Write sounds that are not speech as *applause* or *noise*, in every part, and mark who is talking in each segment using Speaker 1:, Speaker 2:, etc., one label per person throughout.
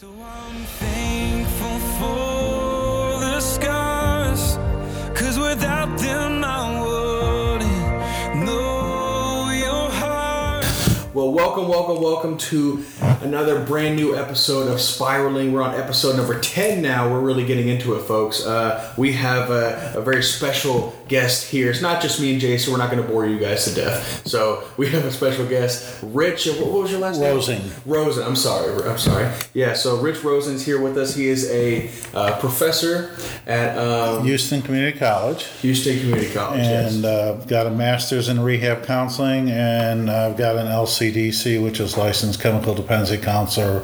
Speaker 1: So I'm thankful for the scars, cause without them I wouldn't know your heart.
Speaker 2: Well, welcome, welcome, welcome to another brand new episode of Spiraling. We're on episode number 10 now. We're really getting into it, folks. Uh, we have a, a very special guest here. It's not just me and Jason. We're not going to bore you guys to death. So we have a special guest, Rich. uh, What was your last
Speaker 3: Rosen.
Speaker 2: name? Rosen. Rosen. I'm sorry. I'm sorry. Yeah, so Rich Rosen's here with us. He is a uh, professor at um,
Speaker 3: Houston Community College,
Speaker 2: Houston Community College. yes.
Speaker 3: and uh, got a master's in rehab counseling, and I've got an LCDC, which is licensed chemical counselor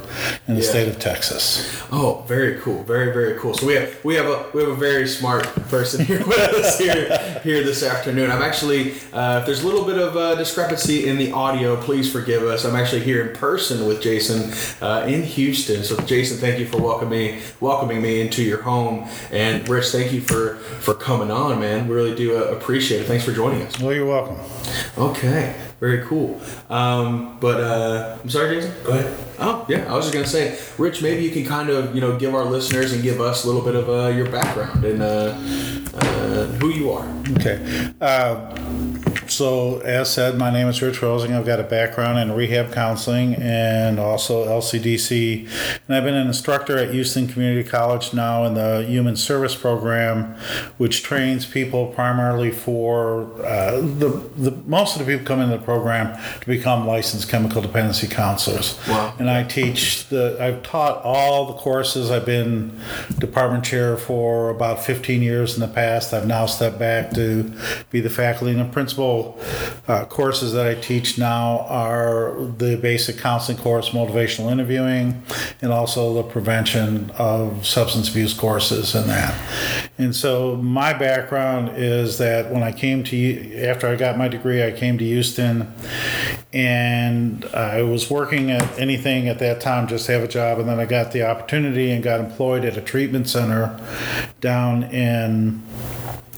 Speaker 3: in the
Speaker 2: Yeah.
Speaker 3: state of Texas.
Speaker 2: Oh, very cool, very very cool. So we have we have a we have a very smart person here *laughs* with us here here this afternoon. I'm actually uh, if there's a little bit of uh, discrepancy in the audio, please forgive us. I'm actually here in person with Jason uh, in Houston. So Jason, thank you for welcoming me, welcoming me into your home, and Rich, thank you for for coming on, man. We really do uh, appreciate it. Thanks for joining us.
Speaker 3: Well, you're welcome.
Speaker 2: Okay, very cool. Um, but uh, I'm sorry, Jason. Go ahead. Oh yeah, I was just gonna say, Rich. Maybe you can kind of you know give our listeners and give us a little bit of uh, your background and uh, uh, who you are.
Speaker 3: Okay. Uh, so, as said, my name is Rich Rosen. I've got a background in rehab counseling and also LCDC. And I've been an instructor at Houston Community College now in the Human Service Program, which trains people primarily for uh, the, the most of the people come into the program to become licensed chemical dependency counselors.
Speaker 2: Wow.
Speaker 3: And I teach the, I've taught all the courses. I've been department chair for about 15 years in the past. I've now stepped back to be the faculty and the principal uh, courses that I teach now are the basic counseling course, motivational interviewing, and also the prevention of substance abuse courses and that. And so my background is that when I came to, after I got my degree, I came to Houston and I was working at anything at that time just have a job. And then I got the opportunity and got employed at a treatment center down in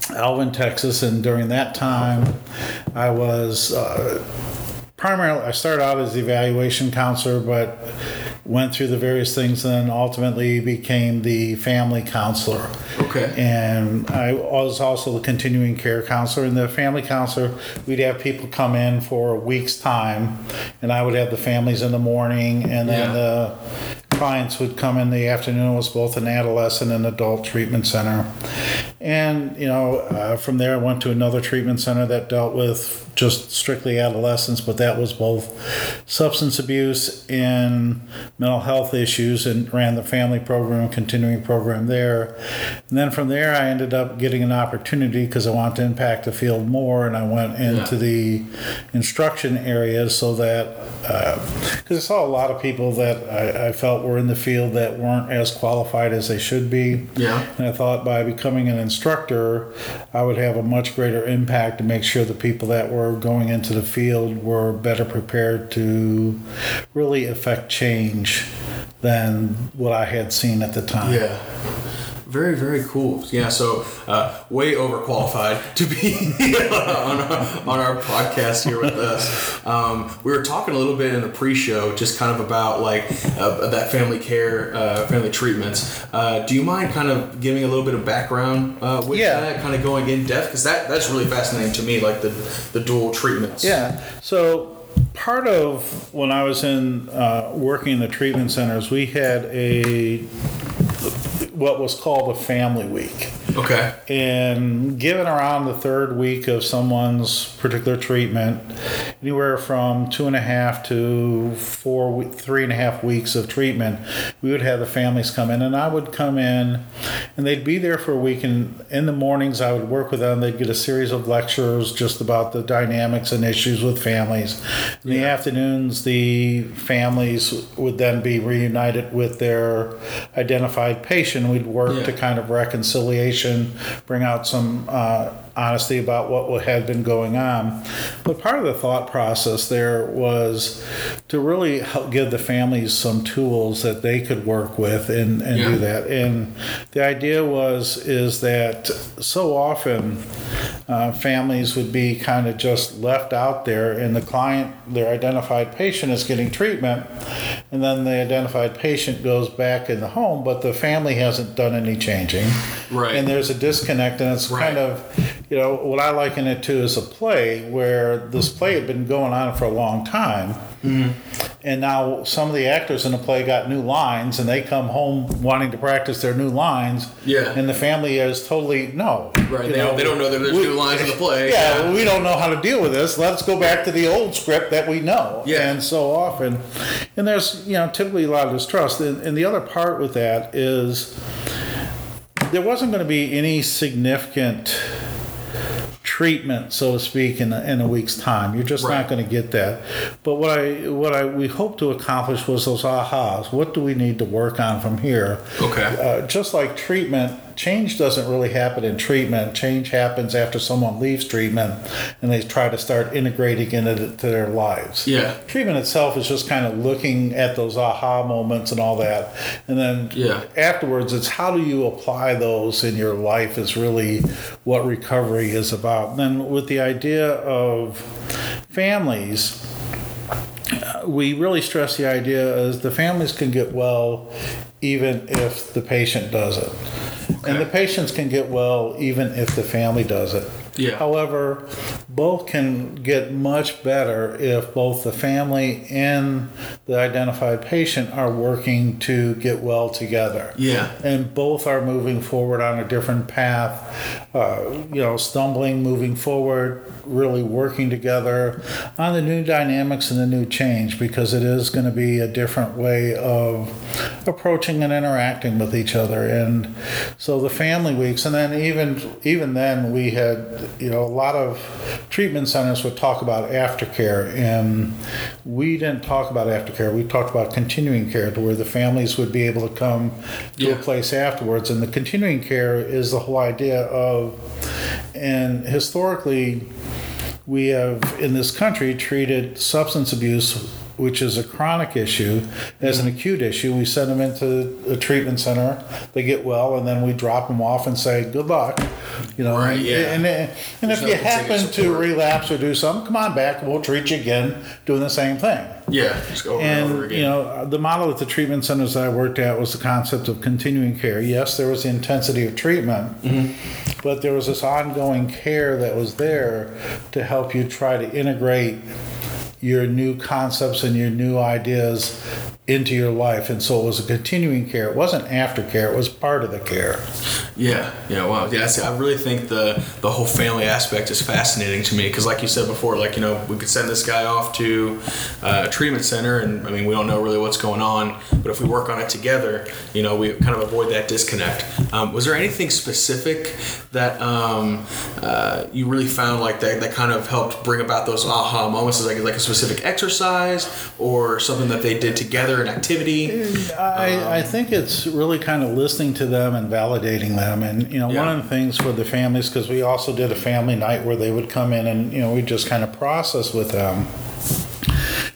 Speaker 3: Alvin, Texas. And during that time, I was uh, primarily, I started out as the evaluation counselor, but went through the various things and then ultimately became the family counselor.
Speaker 2: Okay.
Speaker 3: And I was also the continuing care counselor. And the family counselor, we'd have people come in for a week's time, and I would have the families in the morning, and then
Speaker 2: Yeah.
Speaker 3: the clients would come in the afternoon. It was both an adolescent and adult treatment center. And, you know, uh, from there I went to another treatment center that dealt with just strictly adolescents, but that was both substance abuse and mental health issues and ran the family program, continuing program there. And then from there, I ended up getting an opportunity because I wanted to impact the field more, and I went into
Speaker 2: Yeah.
Speaker 3: the instruction area so that uh, because I saw a lot of people that I, I felt were in the field that weren't as qualified as they should be.
Speaker 2: Yeah.
Speaker 3: And I thought by becoming an instructor, I would have a much greater impact to make sure the people that were going into the field were better prepared to really affect change than what I had seen at the time.
Speaker 2: Yeah. Very, very cool. Yeah, so uh, way overqualified to be *laughs* on, our, on our podcast here with us. Um, we were talking a little bit in the pre-show, just kind of about like uh, that family care, uh, family treatments. Uh, do you mind kind of giving a little bit of background uh, with
Speaker 3: Yeah.
Speaker 2: that, kind of going in depth? Because that that's really fascinating to me, like the the dual treatments.
Speaker 3: Yeah. So part of when I was in uh, working in the treatment centers, we had a what was called a family week.
Speaker 2: Okay.
Speaker 3: And given around the third week of someone's particular treatment, anywhere from two and a half to four, three and a half weeks of treatment, we would have the families come in, and I would come in, and they'd be there for a week. And in the mornings, I would work with them. They'd get a series of lectures just about the dynamics and issues with families. In the afternoons, the families would then be reunited with their identified patient. We'd work
Speaker 2: Yeah.
Speaker 3: to kind of reconciliation, bring out some uh, honesty about what had been going on. But part of the thought process there was to really help give the families some tools that they could work with and, and
Speaker 2: Yeah.
Speaker 3: do that. And the idea was is that so often uh, families would be kind of just left out there, and the client, their identified patient, is getting treatment, and then the identified patient goes back in the home, but the family hasn't done any changing.
Speaker 2: Right.
Speaker 3: And there's a disconnect, and it's
Speaker 2: Right.
Speaker 3: kind of, you know, what I liken it to is a play where this play had been going on for a long time. Mm-hmm. And now some of the actors in the play got new lines, and they come home wanting to practice their new lines.
Speaker 2: Yeah.
Speaker 3: And the family is totally no.
Speaker 2: Right. They don't- they don't know that there's new lines in the play.
Speaker 3: Yeah,
Speaker 2: Yeah.
Speaker 3: we don't know how to deal with this. Let's go back to the old script that we know.
Speaker 2: Yeah.
Speaker 3: And so often, and there's you know typically a lot of distrust. And, and the other part with that is there wasn't going to be any significant treatment, so to speak, in a, in a week's time. You're just
Speaker 2: Right.
Speaker 3: not going to get that. But what I what I we hope to accomplish was those ahas. What do we need to work on from here?
Speaker 2: Okay.
Speaker 3: Uh, just like treatment, change doesn't really happen in treatment. Change happens after someone leaves treatment and they try to start integrating it into their lives.
Speaker 2: Yeah.
Speaker 3: Treatment itself is just kind of looking at those aha moments and all that. And then
Speaker 2: Yeah.
Speaker 3: afterwards, it's how do you apply those in your life is really what recovery is about. And then with the idea of families, we really stress the idea is the families can get well even if the patient doesn't. And the patients can get well even if the family does it.
Speaker 2: Yeah.
Speaker 3: However, both can get much better if both the family and the identified patient are working to get well together.
Speaker 2: Yeah.
Speaker 3: And both are moving forward on a different path, uh, you know, stumbling, moving forward, really working together on the new dynamics and the new change because it is going to be a different way of approaching and interacting with each other. And so the family weeks, and then even even then we had you know a lot of treatment centers would talk about aftercare, and we didn't talk about aftercare. We talked about continuing care, to where the families would be able to come to
Speaker 2: Yeah.
Speaker 3: a place afterwards. And the continuing care is the whole idea of, and historically, we have in this country treated substance abuse which is a chronic issue as an acute issue we send them into a treatment center they get well and then we drop them off and say good luck you know
Speaker 2: Right,
Speaker 3: and,
Speaker 2: yeah.
Speaker 3: and, and
Speaker 2: There's
Speaker 3: if
Speaker 2: no
Speaker 3: you happen to relapse or do something come on back we'll treat you again doing the same thing
Speaker 2: Yeah. Just go over and, over
Speaker 3: and
Speaker 2: again.
Speaker 3: you know the model at the treatment centers that I worked at was the concept of continuing care. Yes, there was the intensity of treatment,
Speaker 2: Mm-hmm.
Speaker 3: but there was this ongoing care that was there to help you try to integrate your new concepts and your new ideas into your life. And so it was a continuing care. It wasn't aftercare. It was part of the care.
Speaker 2: Yeah, yeah, wow, yeah. I really think the the whole family aspect is fascinating to me because, like you said before, like you know, we could send this guy off to uh, a treatment center, and I mean, we don't know really what's going on, but if we work on it together, you know, we kind of avoid that disconnect. Um, was there anything specific that um, uh, you really found like that that kind of helped bring about those aha moments? Like like a specific exercise or something that they did together, an activity?
Speaker 3: I, I um, think it's really kind of listening to them and validating them. And, you know,
Speaker 2: Yeah.
Speaker 3: one of the things for the families, because we also did a family night where they would come in and, you know, we just kind of process with them.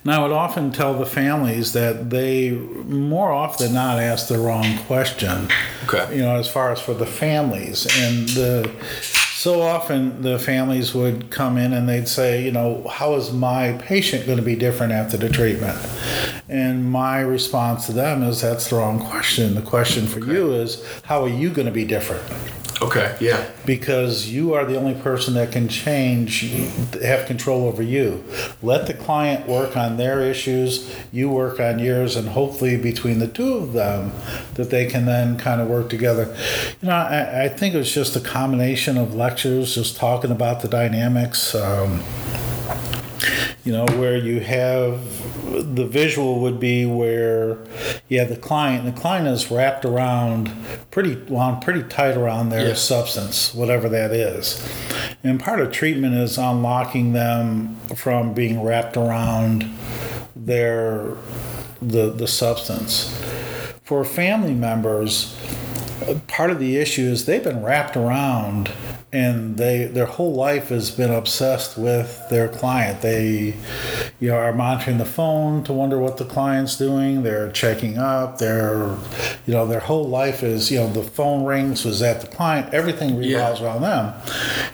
Speaker 3: And I would often tell the families that they more often than not ask the wrong question.
Speaker 2: Okay.
Speaker 3: You know, as far as for the families. And the so often the families would come in and they'd say, you know, how is my patient going to be different after the treatment? And my response to them is that's the wrong question. The question for you is how are you going to be different?
Speaker 2: Okay, yeah,
Speaker 3: because you are the only person that can change, have control over you. Let the client work on their issues, you work on yours, and hopefully between the two of them, that they can then kind of work together. You know, I, I think it was just a combination of lectures, just talking about the dynamics. Um, you know, where you have the visual would be where you have the client, the client is wrapped around pretty wound pretty tight around their
Speaker 2: Yeah.
Speaker 3: substance, whatever that is. And part of treatment is unlocking them from being wrapped around their the the substance. For family members, part of the issue is they've been wrapped around and they their whole life has been obsessed with their client. They you know are monitoring the phone to wonder what the client's doing. They're checking up. They're you know their whole life is you know the phone rings was that the client. Everything revolves
Speaker 2: Yeah.
Speaker 3: around them.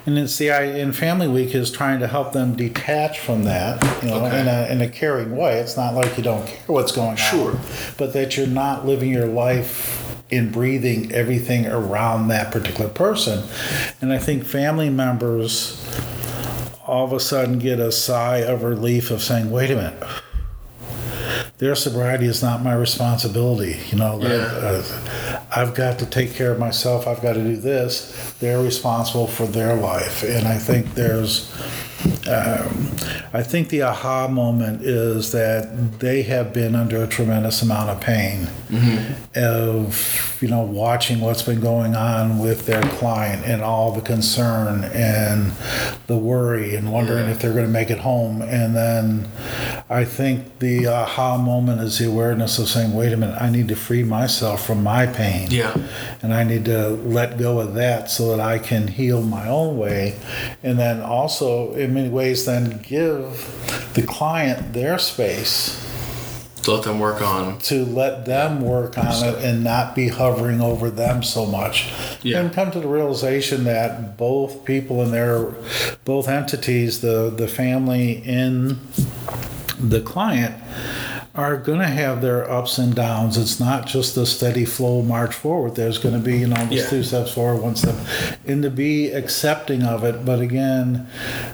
Speaker 3: And it's the I in Family Week is trying to help them detach from that. You know
Speaker 2: Okay.
Speaker 3: in a in a caring way. It's not like you don't care what's going
Speaker 2: Sure.
Speaker 3: on, but that you're not living your life in breathing everything around that particular person. And I think family members all of a sudden get a sigh of relief of saying, wait a minute. Their sobriety is not my responsibility. You know, that, uh, I've got to take care of myself. I've got to do this. They're responsible for their life. And I think there's, um, I think the aha moment is that they have been under a tremendous amount of pain of you know watching what's been going on with their client and all the concern and the worry and wondering
Speaker 2: Yeah.
Speaker 3: if they're going to make it home and then I think the aha moment is the awareness of saying wait a minute I need to free myself from my pain
Speaker 2: Yeah.
Speaker 3: and I need to let go of that so that I can heal my own way. And then also, in many ways, then give the client their space
Speaker 2: To let them work on.
Speaker 3: to let them work on it and not be hovering over them so much.
Speaker 2: Yeah.
Speaker 3: And come to the realization that both people and their, both entities, the, the family and the client, are going to have their ups and downs. It's not just a steady flow march forward. There's going to be, you know, just
Speaker 2: Yeah.
Speaker 3: two steps forward, one step, and to be accepting of it. But again,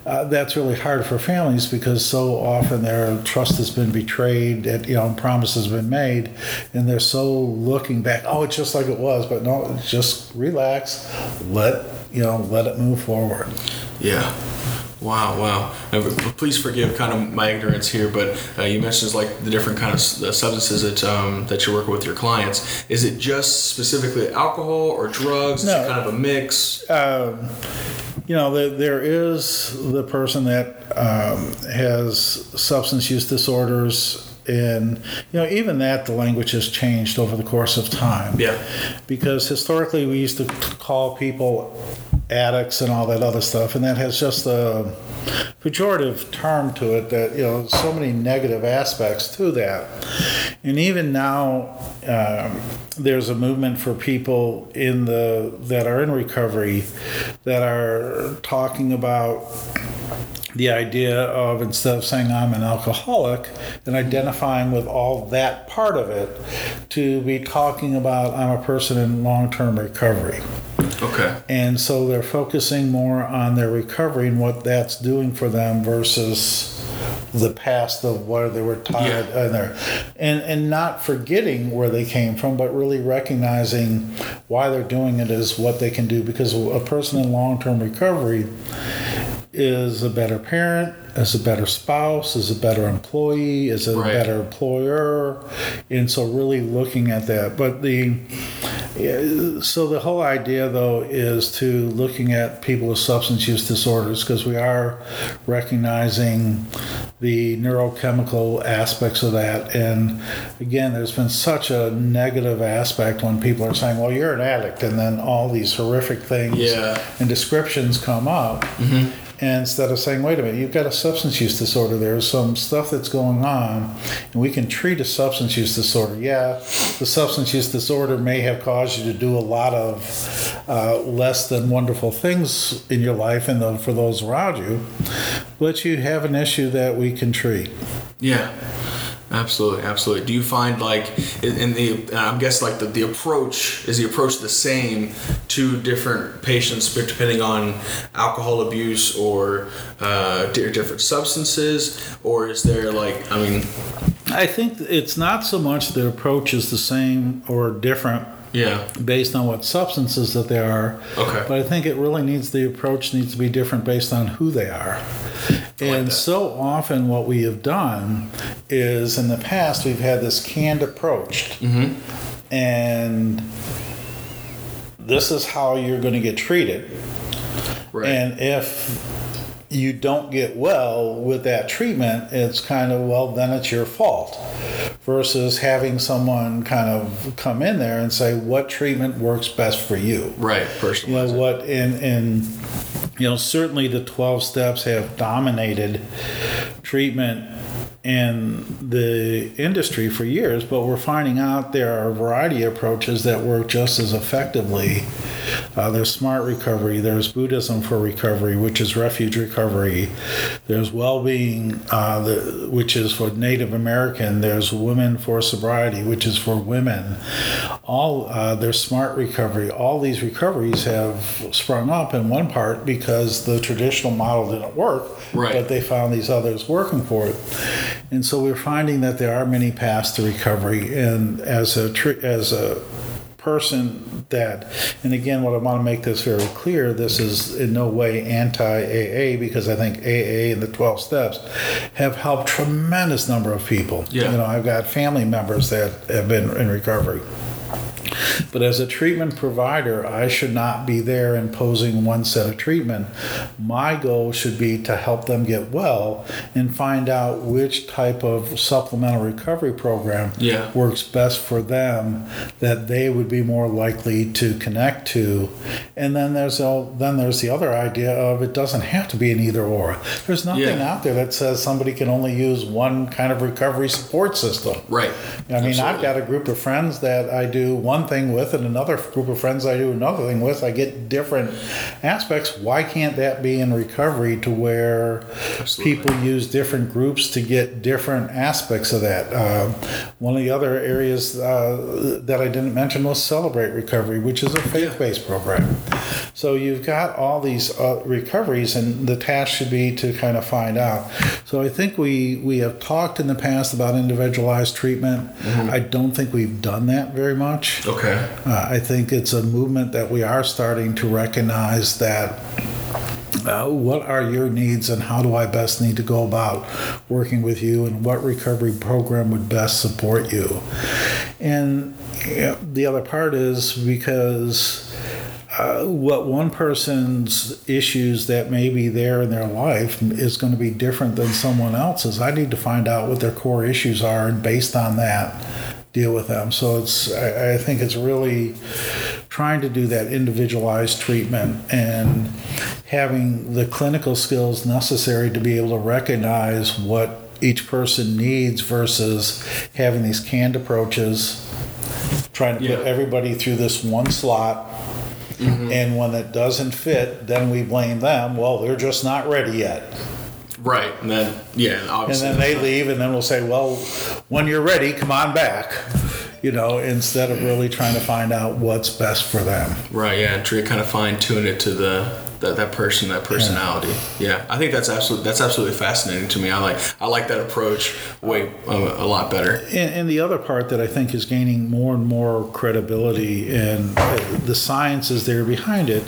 Speaker 3: uh, that's really hard for families because so often their trust has been betrayed, and, you know, and promises been made, and they're so looking back. Oh, it's just like it was, but no, just relax, let you know, let it move forward.
Speaker 2: Yeah. Wow, wow. Now, please forgive kind of my ignorance here, but uh, you mentioned like the different kind of substances that um, that you're working with your clients. Is it just specifically alcohol or drugs? Is
Speaker 3: No.
Speaker 2: it kind of a mix?
Speaker 3: um, you know, there, there is the person that um, has substance use disorders, and you know, even that the language has changed over the course of time.
Speaker 2: Yeah.
Speaker 3: Because historically, we used to call people addicts and all that other stuff, and that has just a pejorative term to it that you know so many negative aspects to that and even now um, there's a movement for people in the that are in recovery that are talking about the idea of instead of saying I'm an alcoholic and identifying with all that part of it, to be talking about I'm a person in long term recovery.
Speaker 2: Okay.
Speaker 3: And so they're focusing more on their recovery and what that's doing for them versus the past of where they were tired
Speaker 2: Yeah.
Speaker 3: and there and and not forgetting where they came from but really recognizing why they're doing it is what they can do because a person in long-term recovery is a better parent, is a better spouse, is a better employee, is a
Speaker 2: Right.
Speaker 3: better employer, and so really looking at that. But the yeah, so the whole idea though is to looking at people with substance use disorders because we are recognizing the neurochemical aspects of that and again there's been such a negative aspect when people are saying well you're an addict and then all these horrific things
Speaker 2: Yeah.
Speaker 3: and descriptions come up. And instead of saying, wait a minute, you've got a substance use disorder, there's some stuff that's going on, and we can treat a substance use disorder. Yeah, the substance use disorder may have caused you to do a lot of uh, less than wonderful things in your life and the, for those around you, but you have an issue that we can treat.
Speaker 2: Yeah. Absolutely, absolutely. Do you find like in the I'm guessing like the, the approach is the approach the same to different patients depending on alcohol abuse or uh, different substances or is there like I mean
Speaker 3: I think it's not so much the approach is the same or different
Speaker 2: yeah
Speaker 3: based on what substances that they are.
Speaker 2: Okay.
Speaker 3: But I think it really needs the approach needs to be different based on who they are. and
Speaker 2: that.
Speaker 3: so often what we have done is in the past we've had this canned approach. Mm-hmm. And this is how you're going to get treated.
Speaker 2: right
Speaker 3: And if you don't get well with that treatment, it's kind of, well, then it's your fault. versus having someone kind of come in there and say what treatment works best for you.
Speaker 2: Right, personally.
Speaker 3: You know what, and and you know certainly the twelve steps have dominated treatment in the industry for years, but we're finding out there are a variety of approaches that work just as effectively. Uh, there's smart recovery, there's Buddhism for recovery, which is refuge recovery. There's Wellbriety, uh, the, which is for Native American. There's women for sobriety, which is for women. All uh, there's smart recovery. All these recoveries have sprung up in one part because the traditional model didn't work,
Speaker 2: Right.
Speaker 3: but they found these others working for it. And so we're finding that there are many paths to recovery. And as a as a person that, and again, what I want to make this very clear, this is in no way anti AA because I think AA and the 12 steps have helped tremendous number of people.
Speaker 2: Yeah.
Speaker 3: You know, I've got family members that have been in recovery. But as a treatment provider, I should not be there imposing one set of treatment. My goal should be to help them get well and find out which type of supplemental recovery program
Speaker 2: Yeah.
Speaker 3: works best for them that they would be more likely to connect to. And then there's a, then there's the other idea of it doesn't have to be an either or. There's nothing
Speaker 2: Yeah.
Speaker 3: out there that says somebody can only use one kind of recovery support system.
Speaker 2: Right.
Speaker 3: I mean, I've got a group of friends that I do one thing with, and another group of friends I do another thing with. I get different aspects. Why can't that be in recovery to where
Speaker 2: Absolutely.
Speaker 3: people use different groups to get different aspects of that? Uh, one of the other areas uh, that I didn't mention was Celebrate Recovery, which is a faith based program. So you've got all these uh, recoveries, and the task should be to kind of find out. So I think we we have talked in the past about individualized treatment. I don't think we've done that very much.
Speaker 2: Okay.
Speaker 3: Uh, I think it's a movement that we are starting to recognize that. Uh, what are your needs and how do I best need to go about working with you and what recovery program would best support you? And yeah, the other part is because uh, what one person's issues that may be there in their life is going to be different than someone else's. I need to find out what their core issues are and based on that, deal with them. So it's I, I think it's really trying to do that individualized treatment and having the clinical skills necessary to be able to recognize what each person needs versus having these canned approaches trying to
Speaker 2: Yeah.
Speaker 3: put everybody through this one slot mm-hmm. and when it doesn't fit then we blame them well they're just not ready yet
Speaker 2: Right. And then yeah,
Speaker 3: and then they leave and then we'll say well when you're ready come on back *laughs* you know instead of really trying to find out what's best for them
Speaker 2: Right, yeah, and to kind of fine tune it to the that, that person, that personality. Yeah. I think that's absolutely that's absolutely fascinating to me. I like I like that approach way uh, a lot better.
Speaker 3: And, and the other part that I think is gaining more and more credibility, and uh, the science is there behind it,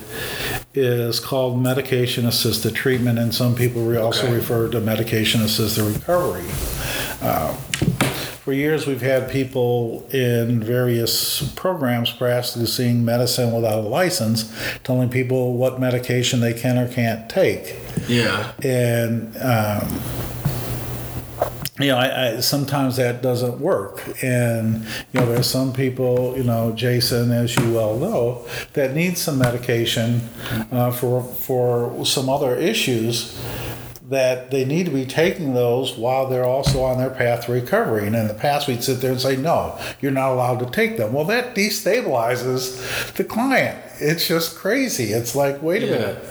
Speaker 3: is called medication assisted treatment, and some people re- also
Speaker 2: Okay.
Speaker 3: refer to medication assisted recovery. Uh, for years, we've had people in various programs practicing medicine without a license, telling people what medication they can or can't take
Speaker 2: Yeah.
Speaker 3: and um, you know, I, I sometimes that doesn't work, and you know, there's some people, you know, Jason, as you well know, that need some medication uh, for for some other issues that they need to be taking those while they're also on their path to recovery. And in the past, we'd sit there and say, no, you're not allowed to take them. Well, that destabilizes the client. It's just crazy. It's like, wait a
Speaker 2: Yeah.
Speaker 3: minute.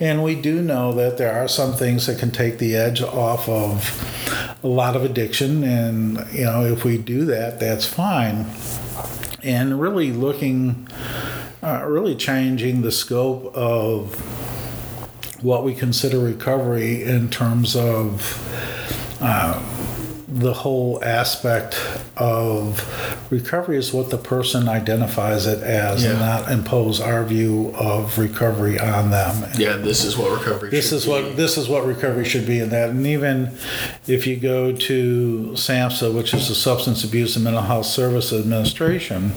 Speaker 3: And we do know that there are some things that can take the edge off of a lot of addiction. And, you know, if we do that, that's fine. And really looking, uh, really changing the scope of what we consider recovery in terms of uh, the whole aspect of recovery is what the person identifies it as and not impose our view of recovery on them.
Speaker 2: Yeah, this is what recovery
Speaker 3: This
Speaker 2: should
Speaker 3: is
Speaker 2: be.
Speaker 3: what this is what recovery should be in that, and even if you go to SAMHSA, which is the Substance Abuse and Mental Health Service Administration,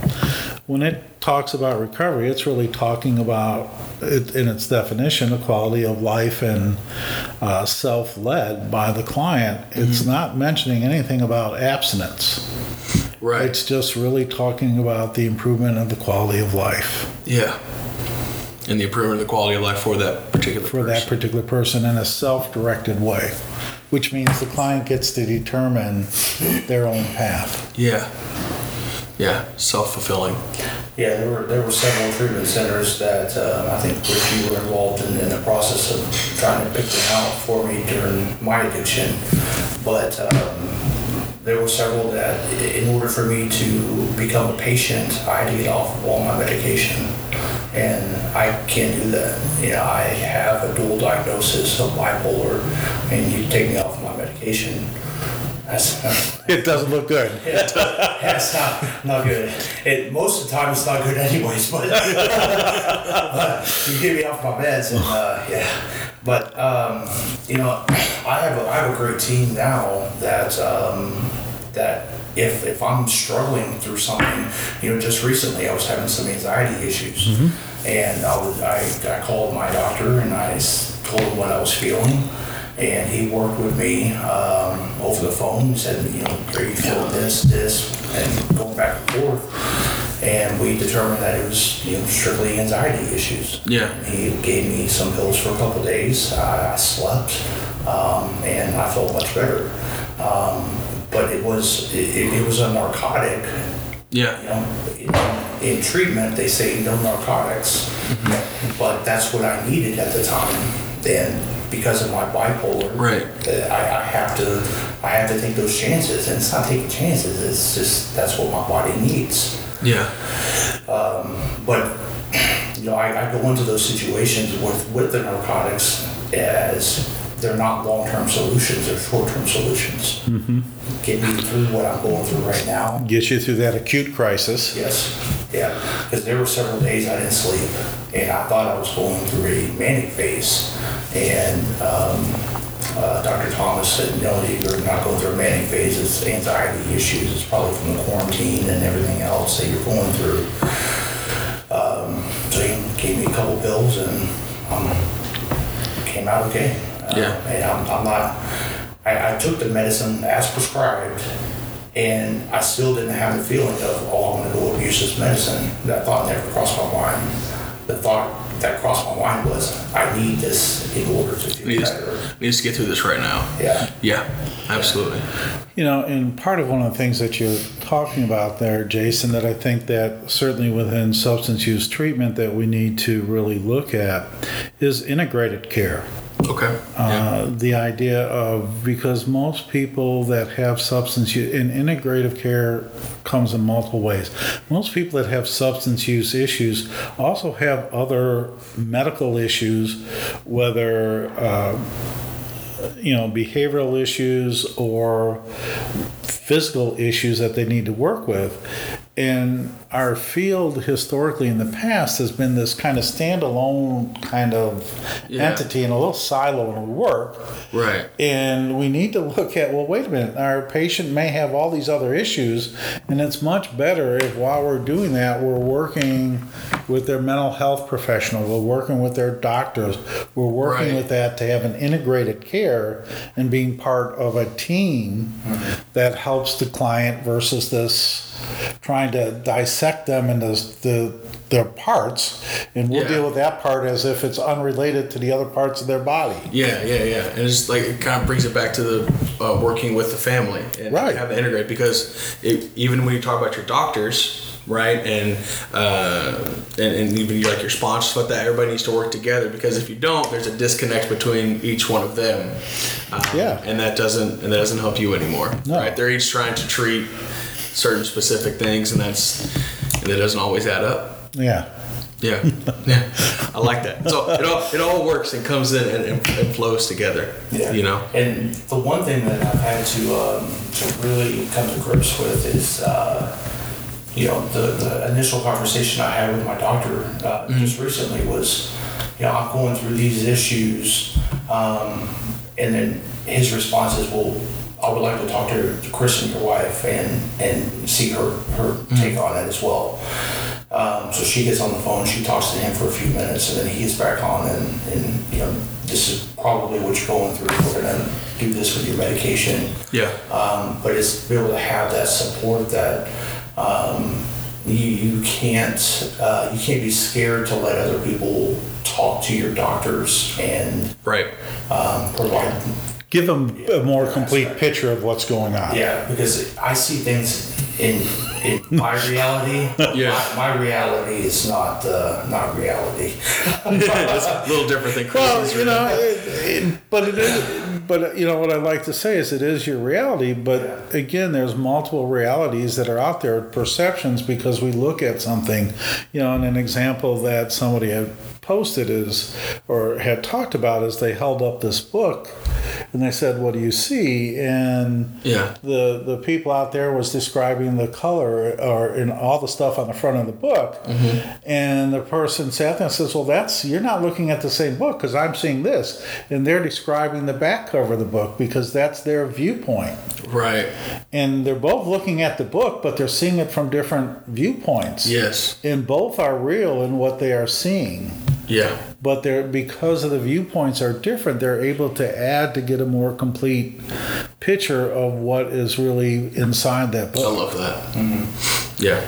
Speaker 3: when it talks about recovery, it's really talking about, it, in its definition, a quality of life and uh, self-led by the client. It's not mentioning anything about abstinence.
Speaker 2: Right.
Speaker 3: It's just really talking about the improvement of the quality of life
Speaker 2: yeah. And the improvement of the quality of life for that particular
Speaker 3: for that particular person in a self-directed way, which means the client gets to determine their own path.
Speaker 2: Yeah. Yeah. Self fulfilling.
Speaker 4: Yeah, there were there were several treatment centers that uh, I think Rich you were involved in, in the process of trying to pick them out for me during my addiction, but um, there were several that in order for me to become a patient, I had to get off of all my medication, and I can't do that. You know, I have a dual diagnosis of bipolar, and you take me off my medication. That's, *laughs*
Speaker 3: It doesn't look good. *laughs*
Speaker 4: yeah, it's not, not good. It, most of the time, it's not good anyways, but, *laughs* but you get me off my meds and, uh, yeah. But, um, you know, I have a, I have a great team now that, um, that if, if I'm struggling through something, you know, just recently I was having some anxiety issues. And I, was, I, I called my doctor and I told him what I was feeling and he worked with me um, over the phone. He said, you know, are you feeling this, this, and going back and forth. And we determined that it was, you know, strictly anxiety issues.
Speaker 2: Yeah.
Speaker 4: He gave me some pills for a couple days. I, I slept, um, and I felt much better. Um, but it was it, it was a narcotic
Speaker 2: Yeah.
Speaker 4: you know, in, in treatment, they say no narcotics, but that's what I needed at the time. Then, because of my bipolar,
Speaker 2: Right.
Speaker 4: uh, I, I have to, I have to take those chances, and it's not taking chances. It's just that's what my body needs.
Speaker 2: Yeah.
Speaker 4: But you know, I, I go into those situations with with the narcotics as they're not long-term solutions; they're short-term solutions. Mm-hmm. Get me through what I'm going through right now.
Speaker 3: Get you through that acute crisis.
Speaker 4: Yes, yeah, because there were several days I didn't sleep, and I thought I was going through a manic phase, and um, uh, Dr. Thomas said, no, you're not going through a manic phase, it's anxiety issues, it's probably from the quarantine and everything else that you're going through. Um, so he gave me a couple pills, and um, came out okay. Uh,
Speaker 2: Yeah.
Speaker 4: And I'm, I'm not, I, I took the medicine as prescribed, and I still didn't have the feeling of, oh, I'm gonna go abuse this medicine. That thought never crossed my mind. The thought that crossed my mind was, I need this in order to feel
Speaker 2: Needs,
Speaker 4: better.
Speaker 2: needs to get through this right now.
Speaker 4: Yeah.
Speaker 2: Yeah. Absolutely.
Speaker 3: You know, and part of one of the things that you're talking about there, Jason, that I think that certainly within substance use treatment that we need to really look at is integrated care.
Speaker 2: Okay.
Speaker 3: Uh, the idea of because most people that have substance use in integrative care comes in multiple ways. Most people that have substance use issues also have other medical issues, whether uh, you know behavioral issues or physical issues that they need to work with. And our field historically in the past has been this kind of standalone kind of
Speaker 2: Yeah.
Speaker 3: entity and a little silo in work.
Speaker 2: Right.
Speaker 3: And we need to *laughs* look at, well, wait a minute, our patient may have all these other issues, and it's much better if while we're doing that, we're working with their mental health professional, we're working with their doctors, we're working
Speaker 2: Right.
Speaker 3: with that to have an integrated care and being part of a team mm-hmm. that helps the client versus this trying to dissect them into the their parts and we'll
Speaker 2: Yeah.
Speaker 3: deal with that part as if it's unrelated to the other parts of their body.
Speaker 2: Yeah, yeah, yeah. And it's like it kind of brings it back to the uh, working with the family and
Speaker 3: Right.
Speaker 2: have to integrate because it, even when you talk about your doctors, right, and uh, and, and even like your sponsors, like that, everybody needs to work together because if you don't, there's a disconnect between each one of them. Um,
Speaker 3: Yeah.
Speaker 2: and that doesn't and that doesn't help you anymore.
Speaker 3: No.
Speaker 2: Right? They're each trying to treat certain specific things, and that's and that doesn't always add up.
Speaker 3: Yeah.
Speaker 2: Yeah, *laughs* yeah, I like that. So it all it all works and comes in and, and, and flows together.
Speaker 4: Yeah.
Speaker 2: You know.
Speaker 4: And the one thing that I've had to, um, to really come to grips with is, uh, you know, the, the initial conversation I had with my doctor uh, just recently was, you know, I'm going through these issues. Um, and then his response is, well, I would like to talk to, to Kristen, your wife, and, and see her, her take on it as well. Um, so she gets on the phone, she talks to him for a few minutes, and then he gets back on, and, and you know, this is probably what you're going through. We're gonna do this with your medication.
Speaker 2: Yeah.
Speaker 4: Um, but it's to be able to have that support that um, you you can't uh, you can't be scared to let other people talk to your doctors and
Speaker 2: Right.
Speaker 4: um, provide
Speaker 3: Give them a more complete picture of what's going on.
Speaker 4: Yeah, because I see things in in my *laughs* reality.
Speaker 2: Yeah.
Speaker 4: My, my reality is not uh, not reality. *laughs* *laughs*
Speaker 2: it's a little different than
Speaker 3: Well, you know, it, it, but it is. But you know what I like to say is it is your reality. But again, there's multiple realities that are out there, perceptions, because we look at something. You know, and an example that somebody had posted is, or had talked about, is they held up this book, and they said, "What do you see?" And
Speaker 2: Yeah.
Speaker 3: the the people out there was describing the color or in all the stuff on the front of the book mm-hmm. and the person sat there and says well that's you're not looking at the same book because i'm seeing this and they're describing the back cover of the book because that's their viewpoint
Speaker 2: Right.
Speaker 3: and they're both looking at the book but they're seeing it from different viewpoints
Speaker 2: Yes.
Speaker 3: and both are real in what they are seeing
Speaker 2: Yeah.
Speaker 3: but they're because of the viewpoints are different they're able to add to get a more complete picture of what is really inside that
Speaker 2: I love that. Yeah.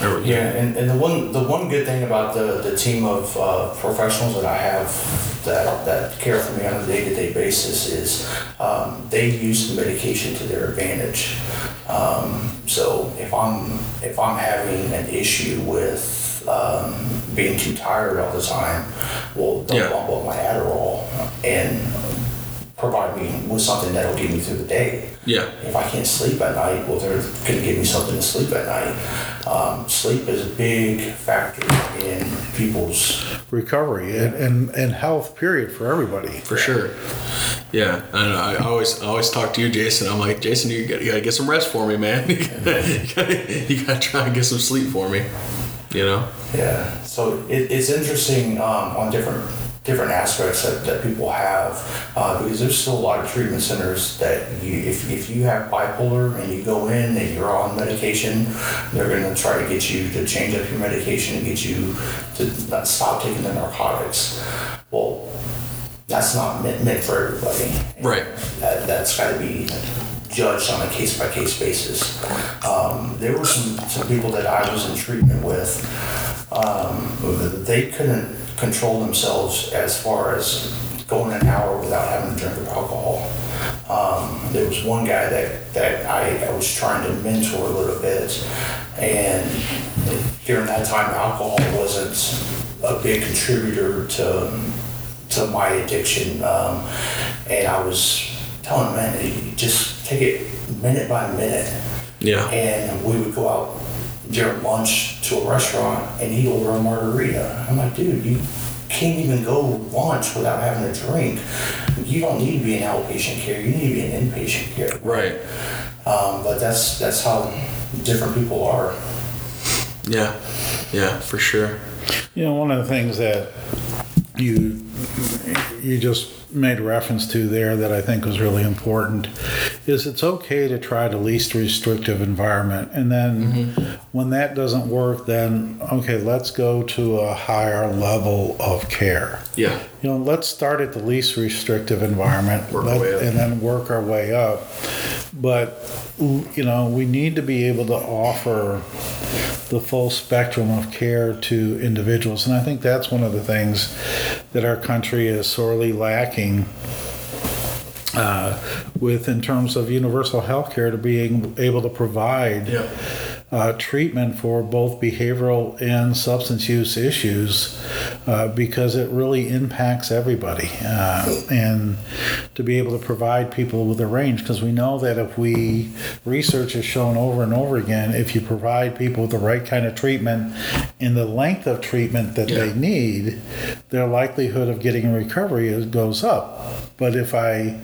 Speaker 2: I re-
Speaker 4: Yeah, and, and the one the one good thing about the, the team of uh, professionals that I have that, that care for me on a day to day basis is um, they use the medication to their advantage. Um, so if I'm if I'm having an issue with um, being too tired all the time, well, they'll
Speaker 2: Yeah.
Speaker 4: bump up my Adderall and provide me with something that'll get me through the day.
Speaker 2: Yeah.
Speaker 4: If I can't sleep at night, well, they're going to give me something to sleep at night. Um, sleep is a big factor in people's.
Speaker 3: recovery and, and, and health period for everybody
Speaker 2: For sure. Yeah. And I always I always talk to you, Jason. I'm like, Jason, you gotta, you gotta get some rest for me, man. *laughs* you, gotta, you gotta try and get some sleep for me. You know?
Speaker 4: Yeah. So it, it's interesting um, on different different aspects that, that people have uh, because there's still a lot of treatment centers that you if, if you have bipolar and you go in and you're on medication they're going to try to get you to change up your medication and get you to not stop taking the narcotics well that's not meant, meant for everybody
Speaker 2: Right.
Speaker 4: that, that's got to be judged on a case by case basis. Um, there were some, some people that I was in treatment with, um, they couldn't control themselves as far as going an hour without having a drink of alcohol. Um, there was one guy that, that I, I was trying to mentor a little bit, and during that time, alcohol wasn't a big contributor to to my addiction. Um, and I was telling him, man, just take it minute by minute.
Speaker 2: Yeah.
Speaker 4: And we would go out during lunch to a restaurant and he'd order a margarita. I'm like, dude, you can't even go lunch without having a drink. You don't need to be in outpatient care. You need to be in inpatient care.
Speaker 2: Right.
Speaker 4: Um, but that's that's how different people are.
Speaker 2: Yeah. Yeah, for sure.
Speaker 3: You know, one of the things that you you just made reference to there that I think was really important is it's okay to try the least restrictive environment, and then when that doesn't work, then okay, let's go to a higher level of care.
Speaker 2: Yeah.
Speaker 3: You know, let's start at the least restrictive environment,
Speaker 2: our
Speaker 3: and then work our way up. But you know, we need to be able to offer the full spectrum of care to individuals, and I think that's one of the things that our country is sorely lacking. Uh, with in terms of universal health care to being able to provide
Speaker 2: Yeah.
Speaker 3: uh, treatment for both behavioral and substance use issues uh, because it really impacts everybody. Uh, and to be able to provide people with a range, because we know that if we, research has shown over and over again, if you provide people with the right kind of treatment and the length of treatment that they need, their likelihood of getting a recovery is, goes up. But if I,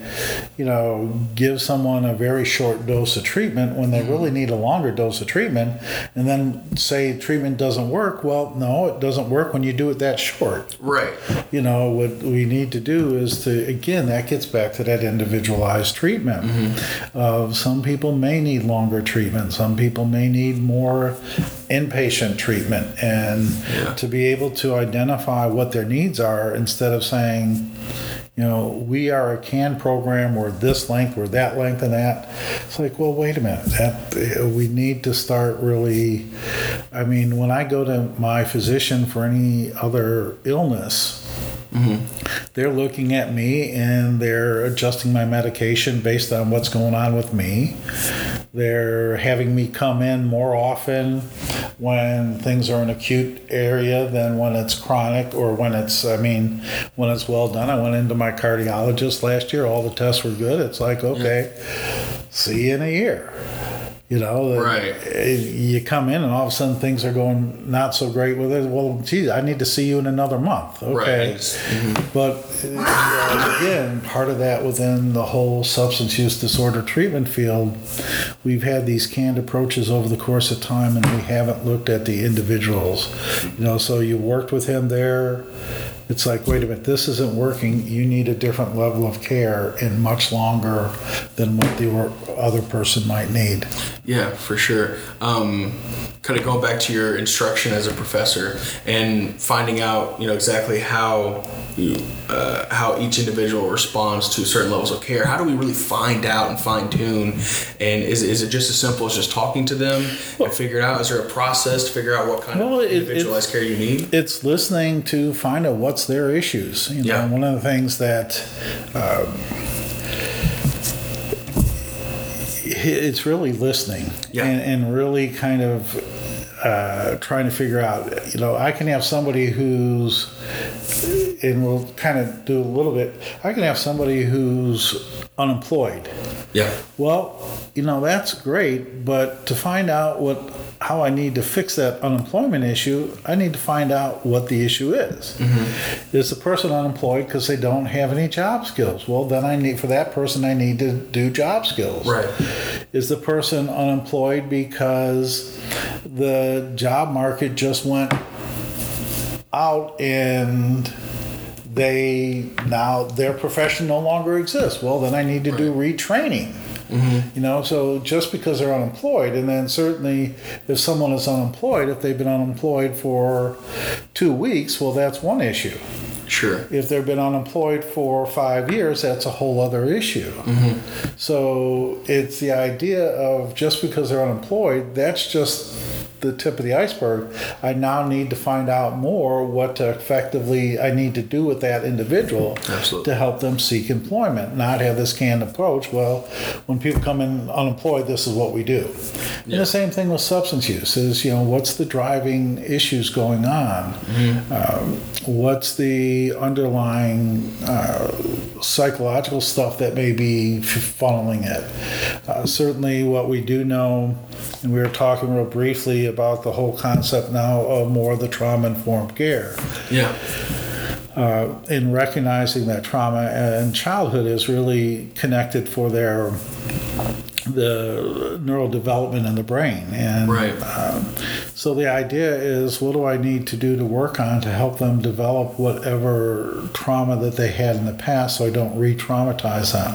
Speaker 3: you know, give someone a very short dose of treatment when they mm-hmm. really need a longer dose of treatment, and then say treatment doesn't work, well, no, it doesn't work when you do it that short.
Speaker 2: Right.
Speaker 3: You know, what we need to do is to, again, that gets back to that individualized treatment. Of some people may need longer treatment, some people may need more inpatient treatment and
Speaker 2: Yeah.
Speaker 3: to be able to identify what their needs are instead of saying, you know, we are a CAN program, we're this length, we're that length and that. It's like, well, wait a minute. That uh, we need to start really. I mean, when I go to my physician for any other illness, mm-hmm. they're looking at me and they're adjusting my medication based on what's going on with me. They're having me come in more often when things are an acute area than when it's chronic or when it's, I mean, when it's well done. I went into my cardiologist last year, all the tests were good. It's like, okay, see you in a year. You know,
Speaker 2: Right.
Speaker 3: eh, You come in and all of a sudden things are going not so great with it. Well, geez, I need to see you in another month. Okay.
Speaker 2: Right.
Speaker 3: But uh, again, part of that within the whole substance use disorder treatment field, we've had these canned approaches over the course of time and we haven't looked at the individuals. You know, so you worked with him there. It's like, wait a minute, this isn't working. You need a different level of care and much longer than what the other person might need.
Speaker 2: Yeah, for sure. Um, kind of going back to your instruction as a professor and finding out, you know, exactly how you, uh, how each individual responds to certain levels of care. How do we really find out and fine tune? And is, is it just as simple as just talking to them and figure it out? Is there a process to figure out what kind
Speaker 3: Well,
Speaker 2: of
Speaker 3: it- it-
Speaker 2: individualized care you need?
Speaker 3: it's listening to find out what's their issues. You know,
Speaker 2: Yeah.
Speaker 3: one of the things that um, it's really listening
Speaker 2: Yeah.
Speaker 3: and, and really kind of uh, trying to figure out. You know, I can have somebody who's and we'll kind of do a little bit. I can have somebody who's unemployed.
Speaker 2: Yeah.
Speaker 3: Well, you know that's great, but to find out what how I need to fix that unemployment issue, I need to find out what the issue is. Mm-hmm. Is the person unemployed because they don't have any job skills? Well, then I need for that person I need to do job skills.
Speaker 2: Right.
Speaker 3: Is the person unemployed because the job market just went out and they now their profession no longer exists. Well, then I need to do retraining. Mm-hmm. You know, so just because they're unemployed, and then certainly if someone is unemployed, if they've been unemployed for two weeks, well, that's one issue.
Speaker 2: Sure.
Speaker 3: If they've been unemployed for five years, that's a whole other issue. Mm-hmm. So it's the idea of just because they're unemployed, that's just the tip of the iceberg. I now need to find out more what to effectively I need to do with that individual
Speaker 2: Absolutely.
Speaker 3: to help them seek employment, not have this canned approach. Well, when people come in unemployed, this is what we do. And the same thing with substance use is, you know, what's the driving issues going on? Um, what's the underlying uh, psychological stuff that may be funneling it? Uh, certainly, what we do know, and we were talking real briefly about the whole concept now of more of the trauma informed care
Speaker 2: Yeah.
Speaker 3: uh, in recognizing that trauma and childhood is really connected for their the neural development in the brain. And
Speaker 2: Right.
Speaker 3: um, so the idea is what do i need to do to work on to help them develop whatever trauma that they had in the past so i don't re-traumatize them?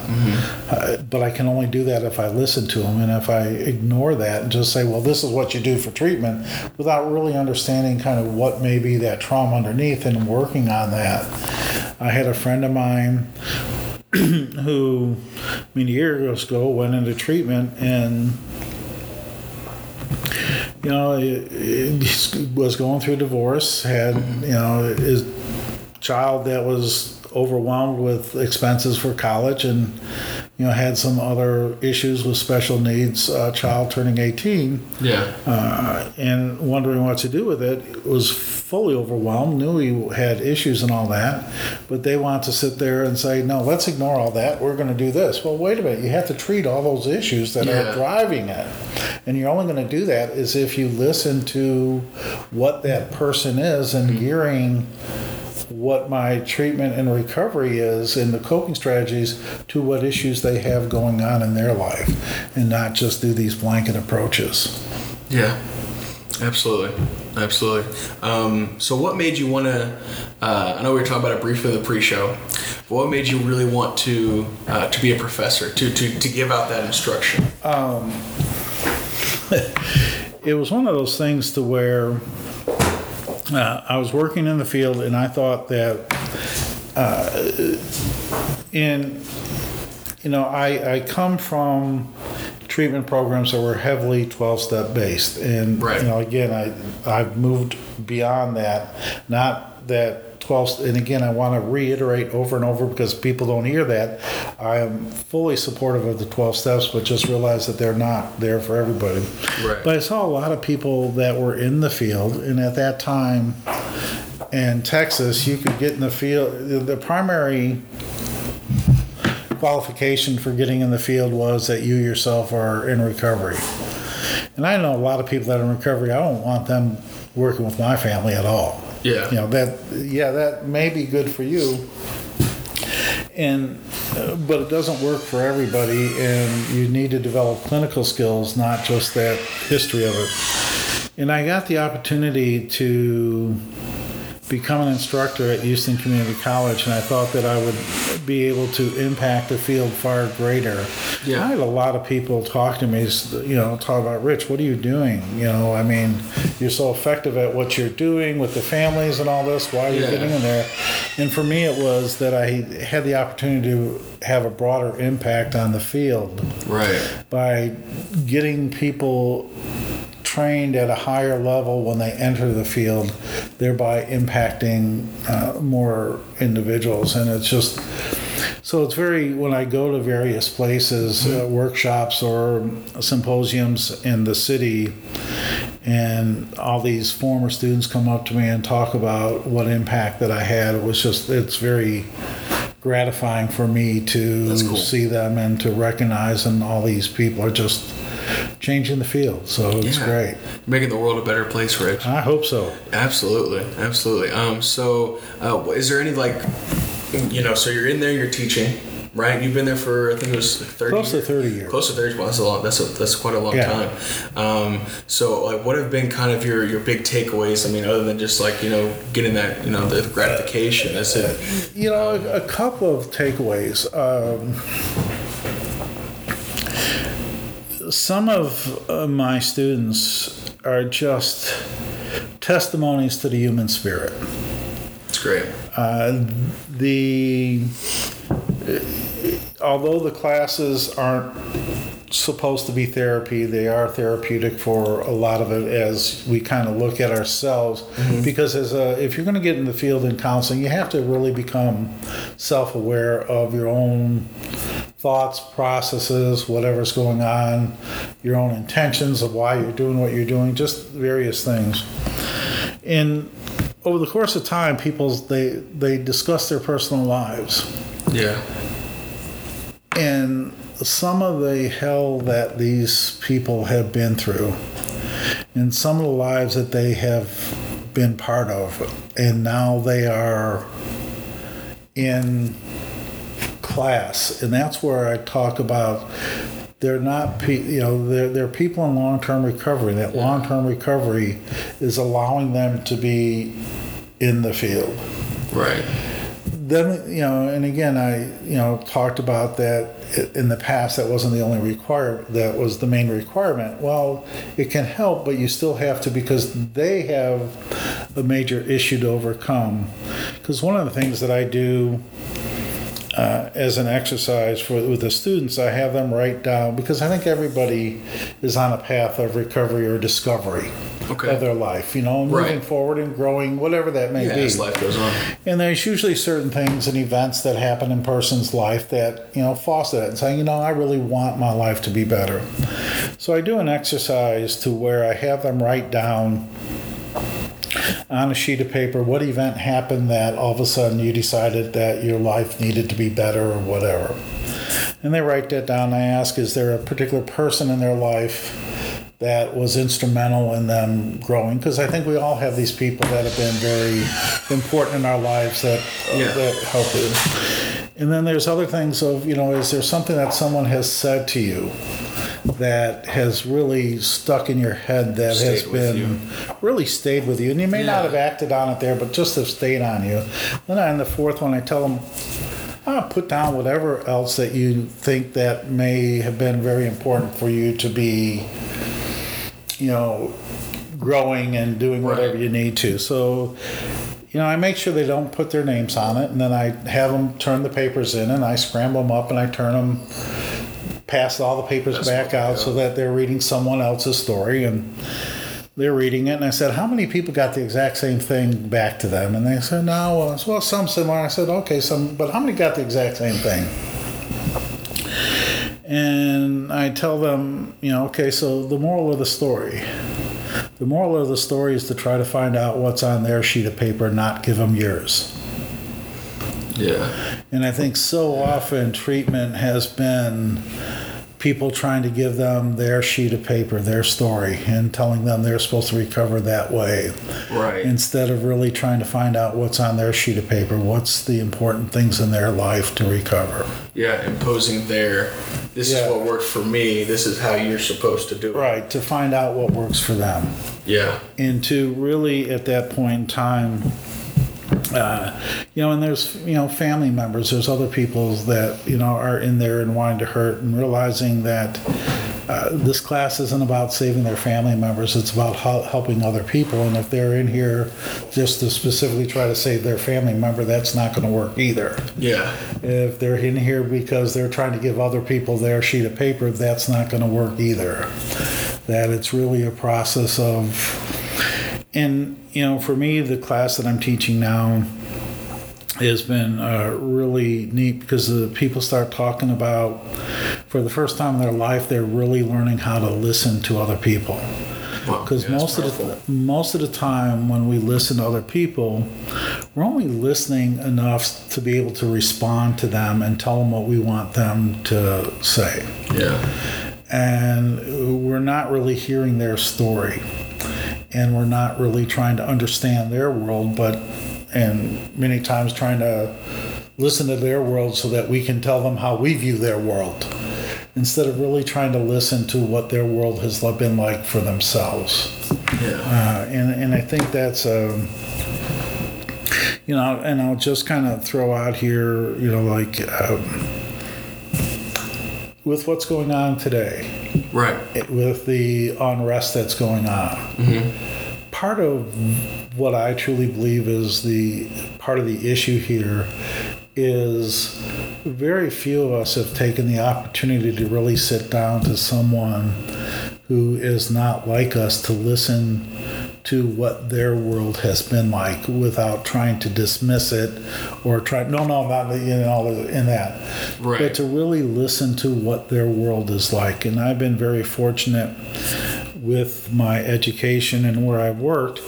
Speaker 3: Uh, but i can only do that if i listen to them. And if i ignore that and just say well this is what you do for treatment without really understanding kind of what may be that trauma underneath and working on that. I had a friend of mine *clears throat* who many years ago went into treatment and you know was going through divorce had you know his child that was overwhelmed with expenses for college and you know had some other issues with special needs uh, child turning 18
Speaker 2: Yeah.
Speaker 3: uh, and wondering what to do with it. Was fully overwhelmed knew he had issues and all that but they want to sit there and say no let's ignore all that. We're going to do this. Well wait a minute. You have to treat all those issues that
Speaker 2: Yeah.
Speaker 3: are driving it. And you're only going to do that is if you listen to what that person is and gearing what my treatment and recovery is and the coping strategies to what issues they have going on in their life and not just do these blanket approaches.
Speaker 2: Yeah, absolutely, absolutely. Um, so, what made you want to? Uh, I know we were talking about it briefly in the pre-show, but what made you really want to uh, to be a professor to, to to give out that instruction? *laughs*
Speaker 3: it was one of those things to where uh, I was working in the field and I thought that uh, in you know I, I come from treatment programs that were heavily 12 step based and
Speaker 2: Right.
Speaker 3: you know again I I've moved beyond that not that 12 and again I want to reiterate over and over because people don't hear that I am fully supportive of the 12 steps but just realize that they're not there for everybody
Speaker 2: Right.
Speaker 3: but I saw a lot of people that were in the field and at that time in Texas you could get in the field the, the primary qualification for getting in the field was that you yourself are in recovery. And I know a lot of people that are in recovery, I don't want them working with my family at all.
Speaker 2: Yeah.
Speaker 3: You know, that, yeah, that may be good for you. And, uh, but it doesn't work for everybody, and you need to develop clinical skills, not just that history of it. And I got the opportunity to become an instructor at Houston Community College, and I thought that I would be able to impact the field far greater.
Speaker 2: Yeah.
Speaker 3: I had a lot of people talk to me, you know, talk about Rich, what are you doing? You know, I mean, you're so effective at what you're doing with the families and all this. Why are you
Speaker 2: Yeah.
Speaker 3: getting in there? And for me, it was that I had the opportunity to have a broader impact on the field
Speaker 2: Right.
Speaker 3: by getting people trained at a higher level when they enter the field, thereby impacting uh, more individuals. And it's just so it's very when I go to various places, uh, workshops or symposiums in the city. And all these former students come up to me and talk about what impact that I had. It was just, it's very gratifying for me to
Speaker 2: cool.
Speaker 3: see them and to recognize and all these people are just changing the field so it's
Speaker 2: Yeah.
Speaker 3: great
Speaker 2: Making the world a better place, Rich.
Speaker 3: i hope so
Speaker 2: Absolutely, absolutely. Um, so, uh, is there any like, you know, so you're in there, you're teaching, right? You've been there for I think it was thirty.
Speaker 3: Close to 30 years.
Speaker 2: Close to thirty. Well, that's a long. That's a that's quite a long
Speaker 3: Yeah.
Speaker 2: time. Um, so, like, what have been kind of your your big takeaways? I mean, other than just like you know getting that you know the gratification. That's it.
Speaker 3: you know a, a couple of takeaways um, some of uh, my students are just testimonies to the human spirit
Speaker 2: It's great.
Speaker 3: Uh, the although the classes aren't supposed to be therapy, they are therapeutic for a lot of it as we kind of look at ourselves. Mm-hmm. Because as a, if you're going to get in the field in counseling, you have to really become self-aware of your own thoughts, processes, whatever's going on, your own intentions of why you're doing what you're doing, just various things. And over the course of time, people's they they discuss their personal lives
Speaker 2: Yeah.
Speaker 3: and some of the hell that these people have been through and some of the lives that they have been part of and now they are in class and that's where i talk about they're not pe- you know they're, they're people in long-term recovery that long-term recovery is allowing them to be in the field
Speaker 2: Right.
Speaker 3: Then you know and again i you know talked about that in the past that wasn't the only requirement that was the main requirement. Well it can help but you still have to because they have a major issue to overcome. Because one of the things that i do uh, as an exercise for with the students, I have them write down because I think everybody is on a path of recovery or discovery
Speaker 2: Okay.
Speaker 3: of their life. You know, moving
Speaker 2: Right.
Speaker 3: forward and growing, whatever that may
Speaker 2: Yeah.
Speaker 3: be.
Speaker 2: As life goes on.
Speaker 3: And there's usually certain things and events that happen in person's life that, you know, foster that and saying, you know, I really want my life to be better. So I do an exercise to where I have them write down on a sheet of paper what event happened that all of a sudden you decided that your life needed to be better or whatever. And they write that down. I ask, is there a particular person in their life that was instrumental in them growing? Because I think we all have these people that have been very important in our lives that,
Speaker 2: Yeah.
Speaker 3: that help us. And then there's other things of, you know, is there something that someone has said to you that has really stuck in your head that has
Speaker 2: Stayed with
Speaker 3: been
Speaker 2: you.
Speaker 3: really stayed with you? And you may not have acted on it there, but just have stayed on you. Then on the fourth one, I tell them, uh, put down whatever else that you think that may have been very important for you to be you know, growing and doing whatever you need to. So, you know, I make sure they don't put their names on it, and then I have them turn the papers in, and I scramble them up, and I turn them, pass all the papers
Speaker 2: That's
Speaker 3: back out, so that they're reading someone else's story, and they're reading it, and I said, "How many people got the exact same thing back to them?" And they said, "No, well, it's- well, some similar." I said, "Okay, some, but how many got the exact same thing?" And I tell them, you know, okay, so the moral of the story. The moral of the story is to try to find out what's on their sheet of paper, not give them yours.
Speaker 2: Yeah.
Speaker 3: And I think so often treatment has been people trying to give them their sheet of paper, their story, and telling them they're supposed to recover that way.
Speaker 2: Right.
Speaker 3: Instead of really trying to find out what's on their sheet of paper, what's the important things in their life to recover.
Speaker 2: yeah, imposing their this
Speaker 3: Yeah.
Speaker 2: is what worked for me, this is how you're supposed to do it.
Speaker 3: Right, to find out what works for them.
Speaker 2: Yeah.
Speaker 3: and to really at that point in time uh, you know and there's you know family members there's other people that you know are in there and wanting to hurt and realizing that uh, this class isn't about saving their family members it's about hel- helping other people and if they're in here just to specifically try to save their family member that's not going to work either
Speaker 2: Yeah.
Speaker 3: if they're in here because they're trying to give other people their sheet of paper, that's not going to work either. That it's really a process of, and you know, for me, the class that I'm teaching now has been uh, really neat because the people start talking about, for the first time in their life, they're really learning how to listen to other people
Speaker 2: Wow.
Speaker 3: because
Speaker 2: yeah,
Speaker 3: most of the most of the time when we listen to other people, we're only listening enough to be able to respond to them and tell them what we want them to say,
Speaker 2: Yeah.
Speaker 3: and we're not really hearing their story, and we're not really trying to understand their world, but and many times trying to listen to their world so that we can tell them how we view their world instead of really trying to listen to what their world has been like for themselves.
Speaker 2: Yeah.
Speaker 3: Uh, and, and I think that's, um, you know, and I'll just kind of throw out here, you know, like um, with what's going on today,
Speaker 2: Right.
Speaker 3: with the unrest that's going on. Mm-hmm. Part of what I truly believe is the part of the issue here is very few of us have taken the opportunity to really sit down to someone who is not like us to listen to what their world has been like without trying to dismiss it or try no no not you know in that
Speaker 2: Right.
Speaker 3: but to really listen to what their world is like and I've been very fortunate with my education and where I've worked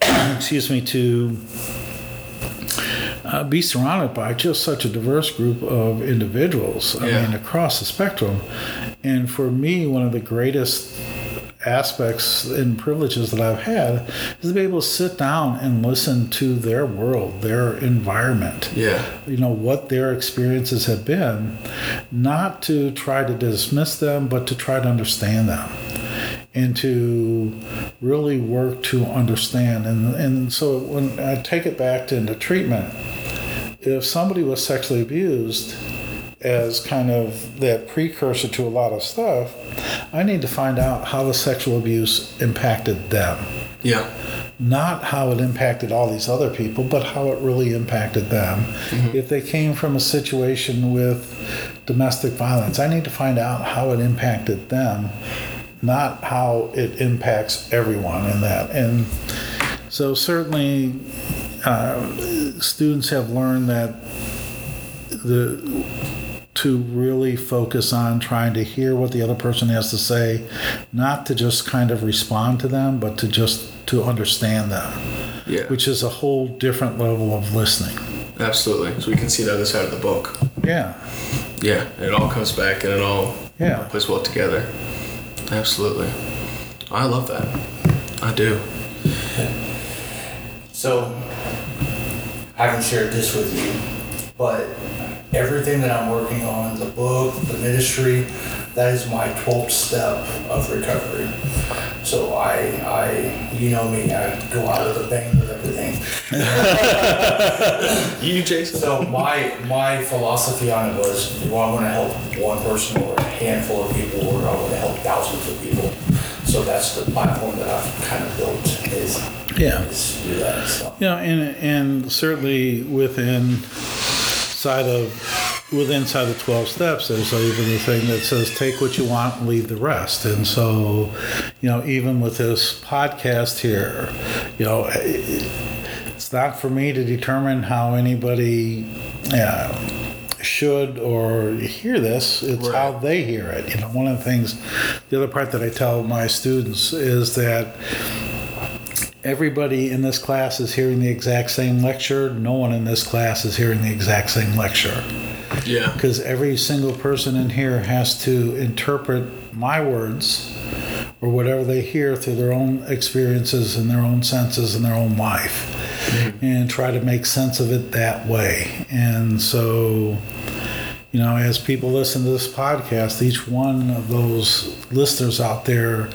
Speaker 3: *clears throat* excuse me to uh, be surrounded by just such a diverse group of individuals. I
Speaker 2: Yeah.
Speaker 3: mean, across the spectrum. And for me, one of the greatest aspects and privileges that I've had is to be able to sit down and listen to their world, their environment
Speaker 2: Yeah.
Speaker 3: you know what their experiences have been not to try to dismiss them but to try to understand them and to really work to understand and and so when I take it back to into treatment if somebody was sexually abused as kind of that precursor to a lot of stuff I need to find out how the sexual abuse impacted them
Speaker 2: Yeah.
Speaker 3: not how it impacted all these other people, but how it really impacted them. If they came from a situation with domestic violence, I need to find out how it impacted them, not how it impacts everyone in that. And so, certainly, uh, students have learned that the to really focus on trying to hear what the other person has to say, not to just kind of respond to them, but to just to understand them,
Speaker 2: Yeah.
Speaker 3: which is a whole different level of listening.
Speaker 2: Absolutely. So we can see the other side of the book.
Speaker 3: Yeah,
Speaker 2: Yeah. It all comes back and it all
Speaker 3: Yeah.
Speaker 2: plays well together. Absolutely. I love that. I do.
Speaker 4: So, I haven't shared this with you, but everything that I'm working on, the book, the ministry, that is my 12th step of recovery. So I, I, you know me, I go out with a bang with everything. *laughs*
Speaker 2: You, Jason?
Speaker 4: So my my philosophy on it was, do I want to help one person or a handful of people, or do I want to help thousands of people? so that's the platform that I've kind of built is
Speaker 3: Yeah.
Speaker 4: is to do that. So
Speaker 3: You and and certainly within side of within side of twelve steps, there's even the thing that says take what you want and leave the rest. And so, you know, even with this podcast here, you know, it's not for me to determine how anybody. Uh, should or hear this it's
Speaker 2: Right.
Speaker 3: how they hear it you know one of the things the other part that i tell my students is that everybody in this class is hearing the exact same lecture. No one in this class is hearing the exact same lecture.
Speaker 2: Yeah.
Speaker 3: Because every single person in here has to interpret my words or whatever they hear through their own experiences and their own senses and their own life mm-hmm. and try to make sense of it that way. And so, you know, as people listen to this podcast, each one of those listeners out there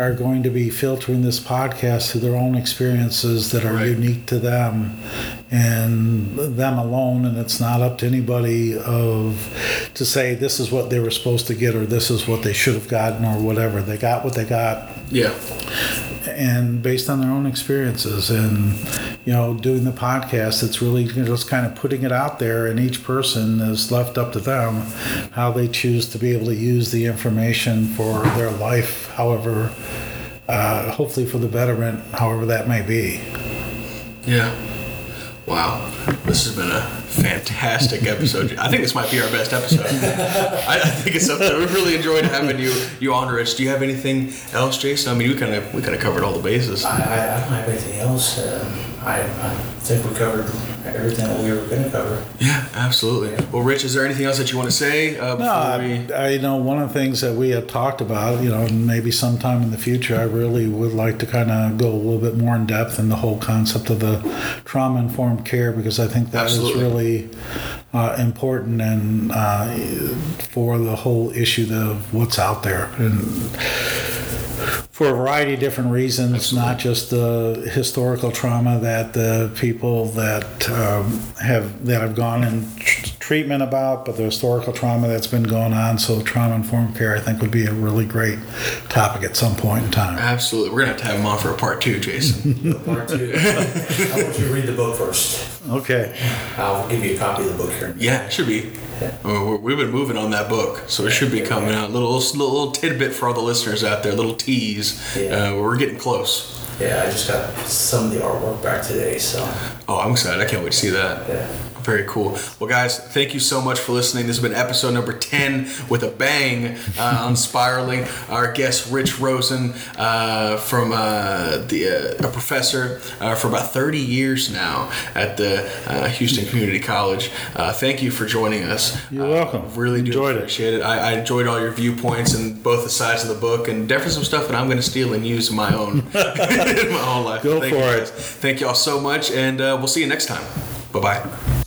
Speaker 3: are going to be filtering this podcast through their own experiences that are
Speaker 2: Right.
Speaker 3: unique to them and them alone. And it's not up to anybody of to say this is what they were supposed to get or this is what they should have gotten or whatever. They got what they got
Speaker 2: Yeah.
Speaker 3: And based on their own experiences and you know doing the podcast it's really just kind of putting it out there and each person is left up to them how they choose to be able to use the information for their life however uh, hopefully for the betterment however that may be
Speaker 2: Yeah. Wow. This has been a fantastic episode. I think this might be our best episode. I, I think it's something there. We really enjoyed having you you on, Rich. Do you have anything else, Jason? I mean, we kind of we kind of covered all the bases.
Speaker 4: I, I, I don't have anything else. Um, I, I think we covered everything that we were going to cover.
Speaker 2: Yeah, absolutely. Well, Rich, is there anything else that you want to say uh, before
Speaker 3: No,
Speaker 2: we?
Speaker 3: I, I know one of the things that we had talked about, you know, maybe sometime in the future, I really would like to kind of go a little bit more in depth in the whole concept of the trauma informed care because I think that is
Speaker 2: Absolutely.
Speaker 3: really uh, important and uh, for the whole issue of what's out there and for a variety of different reasons, not just the historical trauma that the people that um, have that have gone in tr- treatment about, but the historical trauma that's been going on. So, trauma informed care, I think, would be a really great topic at some point in time.
Speaker 2: Absolutely. We're gonna have to have him on for a part two, Jason. *laughs*
Speaker 4: Part two. *laughs* I want you to read the book first.
Speaker 3: Okay.
Speaker 4: I'll give you a copy of the book here.
Speaker 2: yeah, it should be. Uh, we're- We've been moving on that book, so it should be coming out. Little little, little tidbit for all the listeners out there. Little tease.
Speaker 4: Yeah.
Speaker 2: Uh, we're getting close.
Speaker 4: Yeah, I just got some of the artwork back today, so
Speaker 2: Oh, I'm excited. I can't wait to see that.
Speaker 4: yeah.
Speaker 2: Very cool. Well, guys, thank you so much for listening. This has been episode number 10 with a bang uh, on spiraling. Our guest, Rich Rosen, uh, from uh, the uh, a professor uh, for about 30 years now at the uh, Houston Community College. Uh, thank you for joining us.
Speaker 3: You're welcome.
Speaker 2: Really do
Speaker 3: Enjoyed it.
Speaker 2: appreciate it. I, I enjoyed all your viewpoints and both the sides of the book, and definitely some stuff that I'm going to steal and use in my own *laughs* in my own life.
Speaker 3: Go
Speaker 2: Thank
Speaker 3: for
Speaker 2: you
Speaker 3: it.
Speaker 2: guys. Thank you all so much, and uh, we'll see you next time. Bye bye.